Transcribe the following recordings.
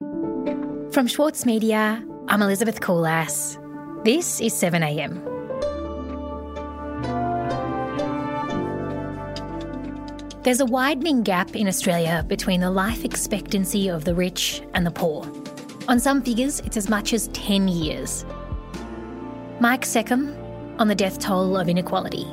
From Schwartz Media, I'm Elizabeth Koolass. This is 7am. There's a widening gap in Australia between the life expectancy of the rich and the poor. On some figures, it's as much as 10 years. Mike Seccombe on the death toll of inequality.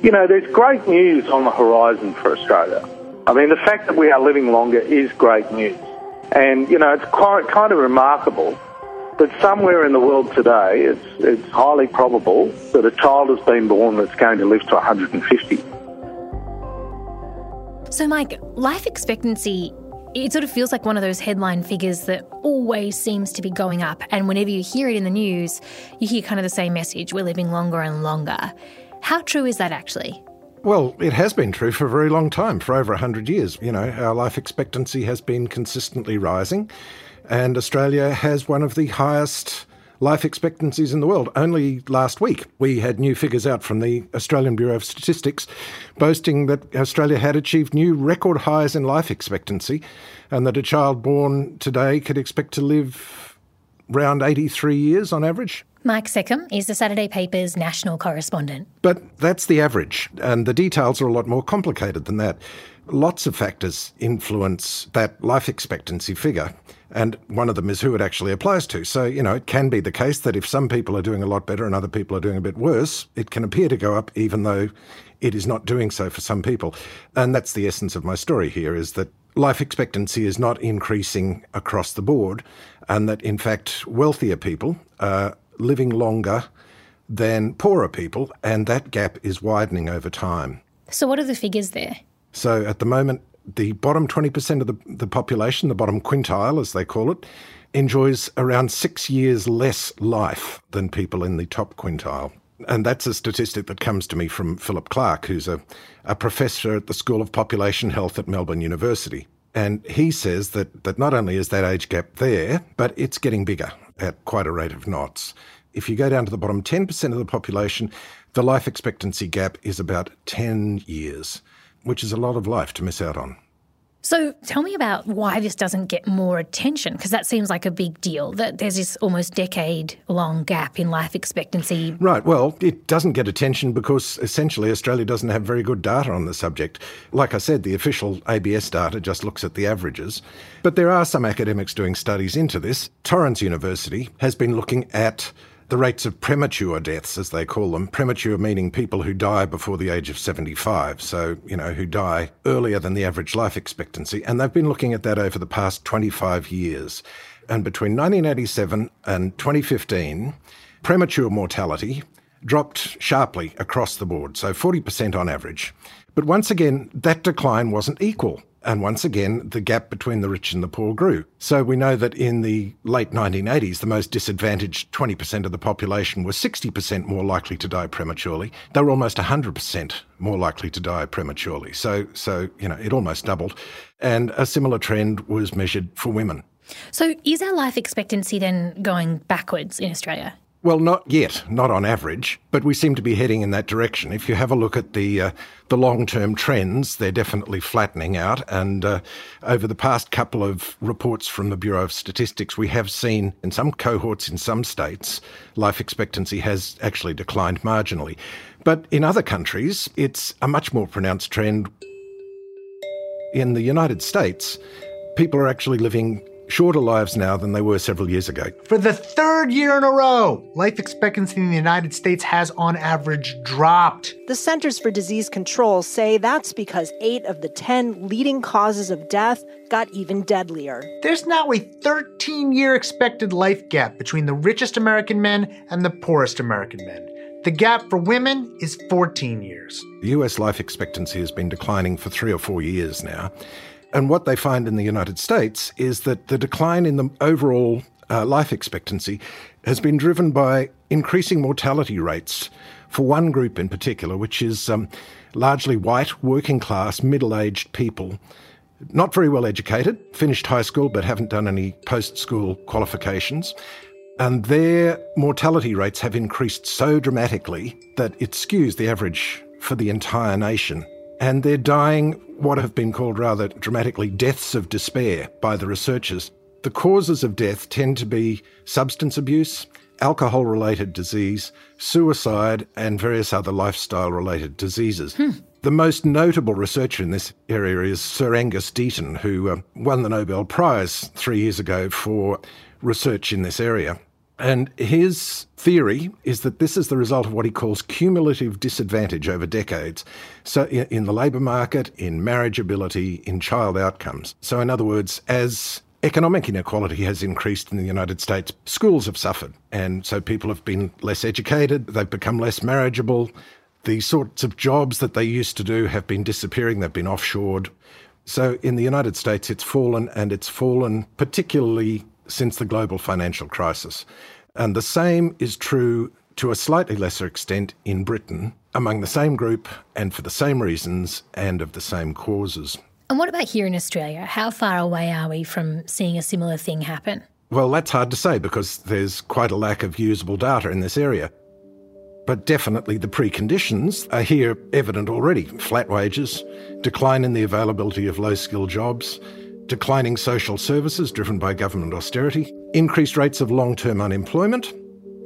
You know, there's great news on the horizon for Australia. I mean, the fact that we are living longer is great news. And, you know, it's quite, kind of remarkable that somewhere in the world today, it's, it's highly probable that a child has been born that's going to live to 150. So, Mike, life expectancy, it sort of feels like one of those headline figures that always seems to be going up. And whenever you hear it in the news, you hear kind of the same message we're living longer and longer. How true is that actually? Well, it has been true for a very long time, for over 100 years. You know, our life expectancy has been consistently rising, and Australia has one of the highest life expectancies in the world. Only last week, we had new figures out from the Australian Bureau of Statistics boasting that Australia had achieved new record highs in life expectancy, and that a child born today could expect to live around 83 years on average. Mike Seccombe is the Saturday paper's national correspondent. But that's the average, and the details are a lot more complicated than that. Lots of factors influence that life expectancy figure, and one of them is who it actually applies to. So, you know, it can be the case that if some people are doing a lot better and other people are doing a bit worse, it can appear to go up even though it is not doing so for some people. And that's the essence of my story here is that life expectancy is not increasing across the board, and that in fact, wealthier people are living longer than poorer people, and that gap is widening over time. So, what are the figures there? So, at the moment, the bottom 20% of the, the population, the bottom quintile as they call it, enjoys around six years less life than people in the top quintile. And that's a statistic that comes to me from Philip Clarke, who's a, a professor at the School of Population Health at Melbourne University. And he says that, that not only is that age gap there, but it's getting bigger at quite a rate of knots. If you go down to the bottom 10% of the population, the life expectancy gap is about 10 years, which is a lot of life to miss out on. So tell me about why this doesn't get more attention, because that seems like a big deal, that there's this almost decade long gap in life expectancy. Right, well, it doesn't get attention because essentially Australia doesn't have very good data on the subject. Like I said, the official ABS data just looks at the averages. But there are some academics doing studies into this. Torrens University has been looking at the rates of premature deaths, as they call them. Premature meaning people who die before the age of 75, so, you know, who die earlier than the average life expectancy. And they've been looking at that over the past 25 years. And between 1987 and 2015, premature mortality dropped sharply across the board, so 40% on average. But once again, that decline wasn't equal. And once again, the gap between the rich and the poor grew. So we know that in the late 1980s, the most disadvantaged 20% of the population were 60% more likely to die prematurely. They were almost 100% more likely to die prematurely. So, so, you know, it almost doubled. And a similar trend was measured for women. So is our life expectancy then going backwards in Australia? Well, not yet, not on average, but we seem to be heading in that direction. If you have a look at the uh, the long term trends, they're definitely flattening out. And uh, over the past couple of reports from the Bureau of Statistics, we have seen in some cohorts in some states, life expectancy has actually declined marginally. But in other countries, it's a much more pronounced trend. In the United States, people are actually living shorter lives now than they were several years ago. For the third year in a row, life expectancy in the United States has on average dropped. The Centers for Disease Control say that's because eight of the 10 leading causes of death got even deadlier. There's now a 13 year expected life gap between the richest American men and the poorest American men. The gap for women is 14 years. The US life expectancy has been declining for three or four years now. And what they find in the United States is that the decline in the overall uh, life expectancy has been driven by increasing mortality rates for one group in particular, which is um, largely white, working class, middle aged people. Not very well educated, finished high school but haven't done any post school qualifications. And their mortality rates have increased so dramatically that it skews the average for the entire nation. And they're dying what have been called rather dramatically deaths of despair by the researchers. The causes of death tend to be substance abuse, alcohol related disease, suicide, and various other lifestyle related diseases. Hmm. The most notable researcher in this area is Sir Angus Deaton, who uh, won the Nobel Prize three years ago for research in this area. And his theory is that this is the result of what he calls cumulative disadvantage over decades. So, in the labour market, in marriageability, in child outcomes. So, in other words, as economic inequality has increased in the United States, schools have suffered. And so people have been less educated, they've become less marriageable. The sorts of jobs that they used to do have been disappearing, they've been offshored. So, in the United States, it's fallen, and it's fallen particularly since the global financial crisis. And the same is true to a slightly lesser extent in Britain, among the same group and for the same reasons and of the same causes. And what about here in Australia? How far away are we from seeing a similar thing happen? Well, that's hard to say because there's quite a lack of usable data in this area. But definitely the preconditions are here evident already flat wages, decline in the availability of low skilled jobs, declining social services driven by government austerity, increased rates of long term unemployment.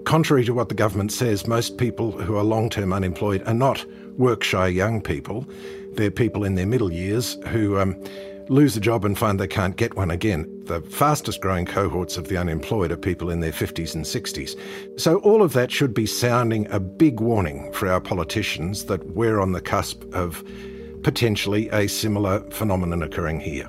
Contrary to what the government says, most people who are long term unemployed are not work shy young people. They're people in their middle years who um, lose a job and find they can't get one again. The fastest growing cohorts of the unemployed are people in their 50s and 60s. So, all of that should be sounding a big warning for our politicians that we're on the cusp of potentially a similar phenomenon occurring here.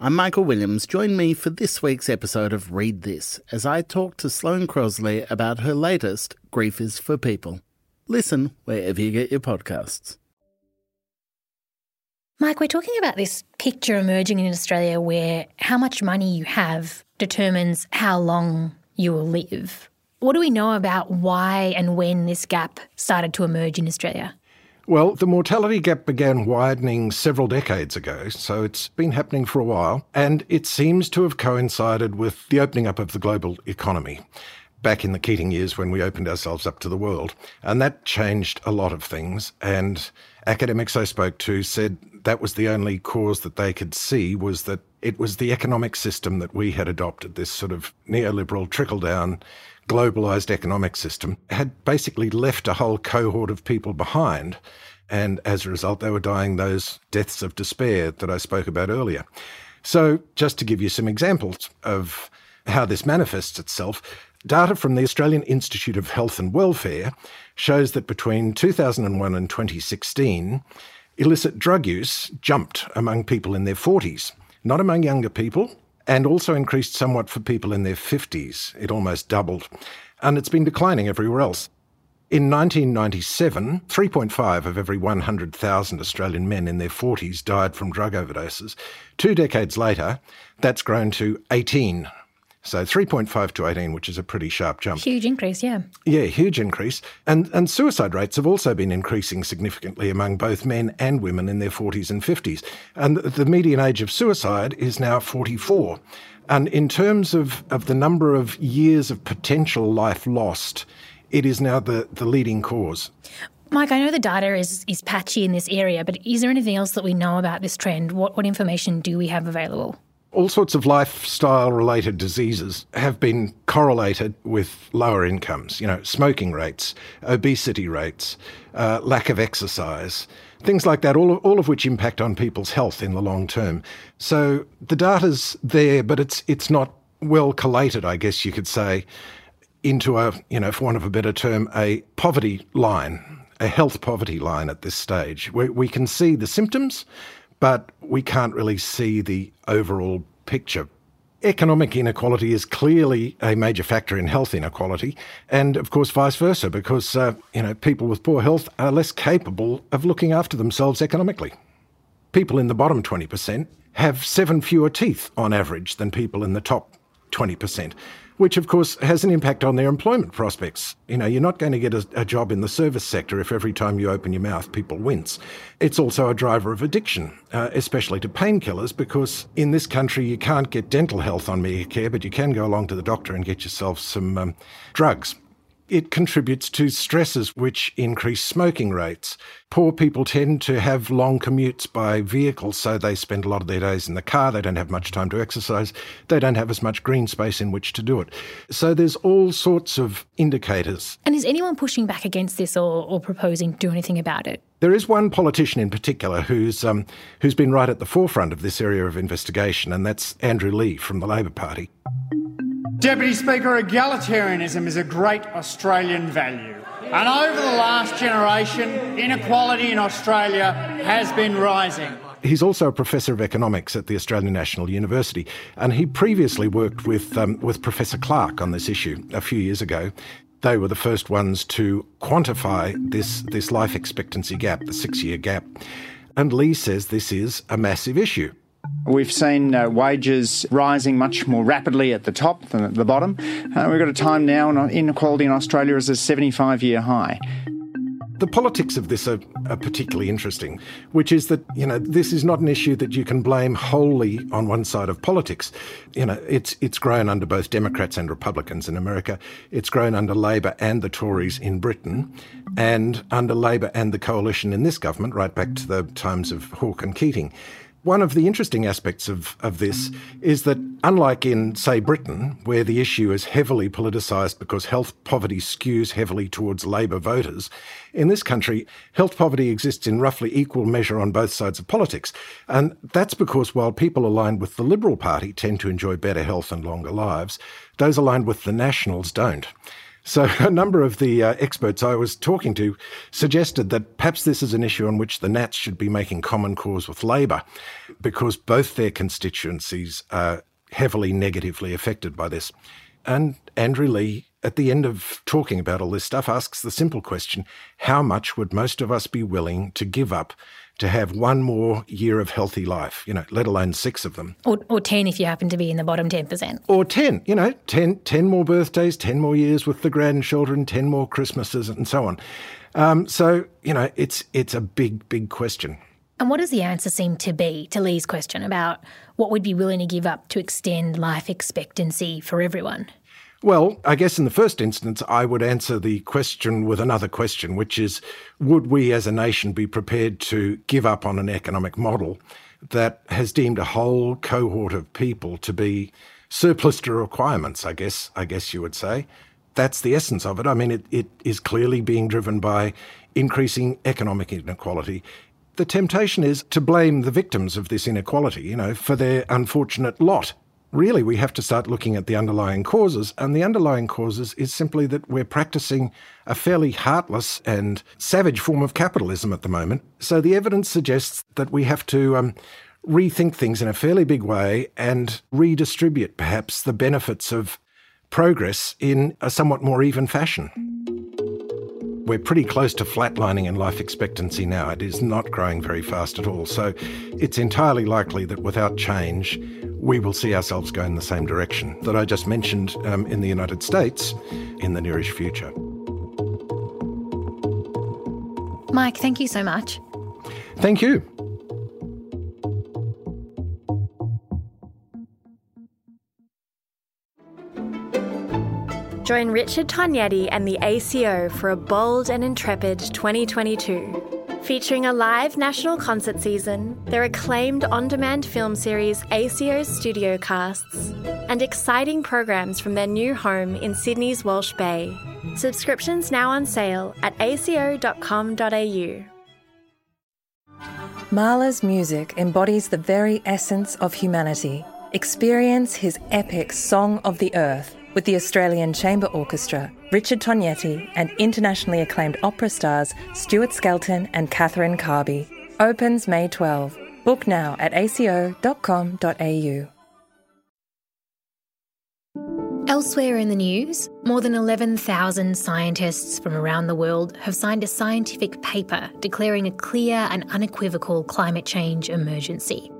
I'm Michael Williams. Join me for this week's episode of Read This as I talk to Sloane Crosley about her latest, Grief is for People. Listen wherever you get your podcasts. Mike, we're talking about this picture emerging in Australia where how much money you have determines how long you will live. What do we know about why and when this gap started to emerge in Australia? Well, the mortality gap began widening several decades ago, so it's been happening for a while, and it seems to have coincided with the opening up of the global economy back in the Keating years when we opened ourselves up to the world. And that changed a lot of things. And academics I spoke to said that was the only cause that they could see was that it was the economic system that we had adopted, this sort of neoliberal trickle down globalized economic system had basically left a whole cohort of people behind. And as a result, they were dying those deaths of despair that I spoke about earlier. So, just to give you some examples of how this manifests itself, data from the Australian Institute of Health and Welfare shows that between 2001 and 2016, illicit drug use jumped among people in their 40s, not among younger people, and also increased somewhat for people in their 50s. It almost doubled. And it's been declining everywhere else. In 1997, 3.5 of every 100,000 Australian men in their 40s died from drug overdoses. Two decades later, that's grown to 18 so 3.5 to 18, which is a pretty sharp jump. Huge increase, yeah. Yeah, huge increase. And, and suicide rates have also been increasing significantly among both men and women in their 40s and 50s. And the median age of suicide is now 44. And in terms of, of the number of years of potential life lost, it is now the, the leading cause. Mike, I know the data is, is patchy in this area, but is there anything else that we know about this trend? What, what information do we have available? All sorts of lifestyle related diseases have been correlated with lower incomes, you know, smoking rates, obesity rates, uh, lack of exercise, things like that, all of, all of which impact on people's health in the long term. So the data's there, but it's, it's not well collated, I guess you could say, into a, you know, for want of a better term, a poverty line, a health poverty line at this stage. We, we can see the symptoms, but we can't really see the overall picture. Economic inequality is clearly a major factor in health inequality, and of course, vice versa, because uh, you know people with poor health are less capable of looking after themselves economically. People in the bottom 20% have seven fewer teeth on average than people in the top 20% which of course has an impact on their employment prospects. You know, you're not going to get a, a, job in the service sector if every time you open your mouth people wince. It's also a driver of addiction, uh, especially to painkillers, because in this country you can't get dental health on Medicare, but you can go along to the doctor and get yourself some um, drugs. It contributes to stresses which increase smoking rates. Poor people tend to have long commutes by vehicle, so they spend a lot of their days in the car. They don't have much time to exercise. They don't have as much green space in which to do it. So there's all sorts of indicators. And is anyone pushing back against this or, or proposing to do anything about it? There is one politician in particular who's um, who's been right at the forefront of this area of investigation, and that's Andrew Leigh from the Labor Party. Deputy Speaker, egalitarianism is a great Australian value. And over the last generation, inequality in Australia has been rising. He's also a professor of economics at the Australian National University, and he previously worked with, um, with Professor Clarke on this issue a few years ago. They were the first ones to quantify this, this life expectancy gap, the six year gap. And Leigh says this is a massive issue. We've seen uh, wages rising much more rapidly at the top than at the bottom. Uh, we've got a time now, and inequality in Australia is a 75 year high. The politics of this are, are, particularly interesting, which is that, you know, this is not an issue that you can blame wholly on one side of politics. You know, it's, it's grown under both Democrats and Republicans in America. It's grown under Labor and the Tories in Britain, and under Labor and the coalition in this government, right back to the times of Hawke and Keating. One of the interesting aspects of, of this is that, unlike in, say, Britain, where the issue is heavily politicised because health poverty skews heavily towards Labor voters, in this country, health poverty exists in roughly equal measure on both sides of politics. And that's because while people aligned with the Liberal Party tend to enjoy better health and longer lives, those aligned with the Nationals don't. So, a number of the uh, experts I was talking to suggested that perhaps this is an issue on which the Nats should be making common cause with Labor, because both their constituencies are heavily negatively affected by this. And Andrew Leigh, at the end of talking about all this stuff, asks the simple question how much would most of us be willing to give up to have one more year of healthy life, you know, let alone six of them. Or, or 10 if you happen to be in the bottom 10%. Or 10, you know, 10, 10 more birthdays, 10 more years with the grandchildren, 10 more Christmases, and so on. Um, so, you know, it's, it's a big, big question. And what does the answer seem to be to Leigh's question about what we'd be willing to give up to extend life expectancy for everyone? Well, I guess in the first instance, I would answer the question with another question, which is Would we as a nation be prepared to give up on an economic model that has deemed a whole cohort of people to be surplus to requirements, I guess, I guess you would say? That's the essence of it. I mean, it, it is clearly being driven by increasing economic inequality. The temptation is to blame the victims of this inequality, you know, for their unfortunate lot really we have to start looking at the underlying causes. And the underlying causes is simply that we're practicing a fairly heartless and savage form of capitalism at the moment. So the evidence suggests that we have to um, rethink things in a fairly big way and redistribute perhaps the benefits of progress in a somewhat more even fashion. We're pretty close to flatlining in life expectancy now. It is not growing very fast at all. So it's entirely likely that without change, we will see ourselves go in the same direction that I just mentioned um, in the United States in the nearish future. Mike, thank you so much. Thank you. Join Richard Tognetti and the ACO for a bold and intrepid 2022 Featuring a live national concert season, their acclaimed on demand film series ACO's Studio Casts, and exciting programs from their new home in Sydney's Walsh Bay. Subscriptions now on sale at aco.com.au. Mahler's music embodies the very essence of humanity. Experience his epic Song of the Earth with the Australian Chamber Orchestra, Richard Tognetti, and internationally acclaimed opera stars Stuart Skelton and Catherine Carby. Opens May 12. Book now at aco.com.au. Elsewhere in the news, more than 11,000 scientists from around the world have signed a scientific paper declaring a clear and unequivocal climate change emergency.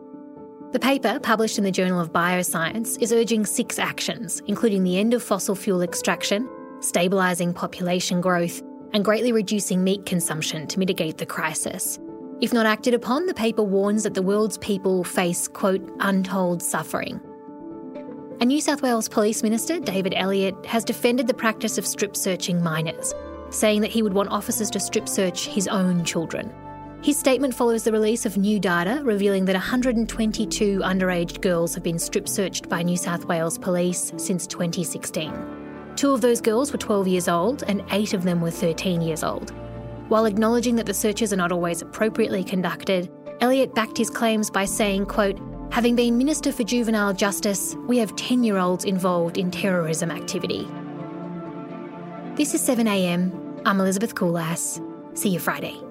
The paper, published in the Journal of Bioscience, is urging six actions, including the end of fossil fuel extraction, stabilising population growth, and greatly reducing meat consumption to mitigate the crisis. If not acted upon, the paper warns that the world's people face, quote, untold suffering. A New South Wales Police Minister, David Elliott, has defended the practice of strip searching minors, saying that he would want officers to strip search his own children. His statement follows the release of new data revealing that 122 underage girls have been strip searched by New South Wales Police since 2016. Two of those girls were 12 years old and eight of them were 13 years old. While acknowledging that the searches are not always appropriately conducted, Elliott backed his claims by saying, quote, Having been Minister for Juvenile Justice, we have 10 year olds involved in terrorism activity. This is 7am. I'm Elizabeth Koolass. See you Friday.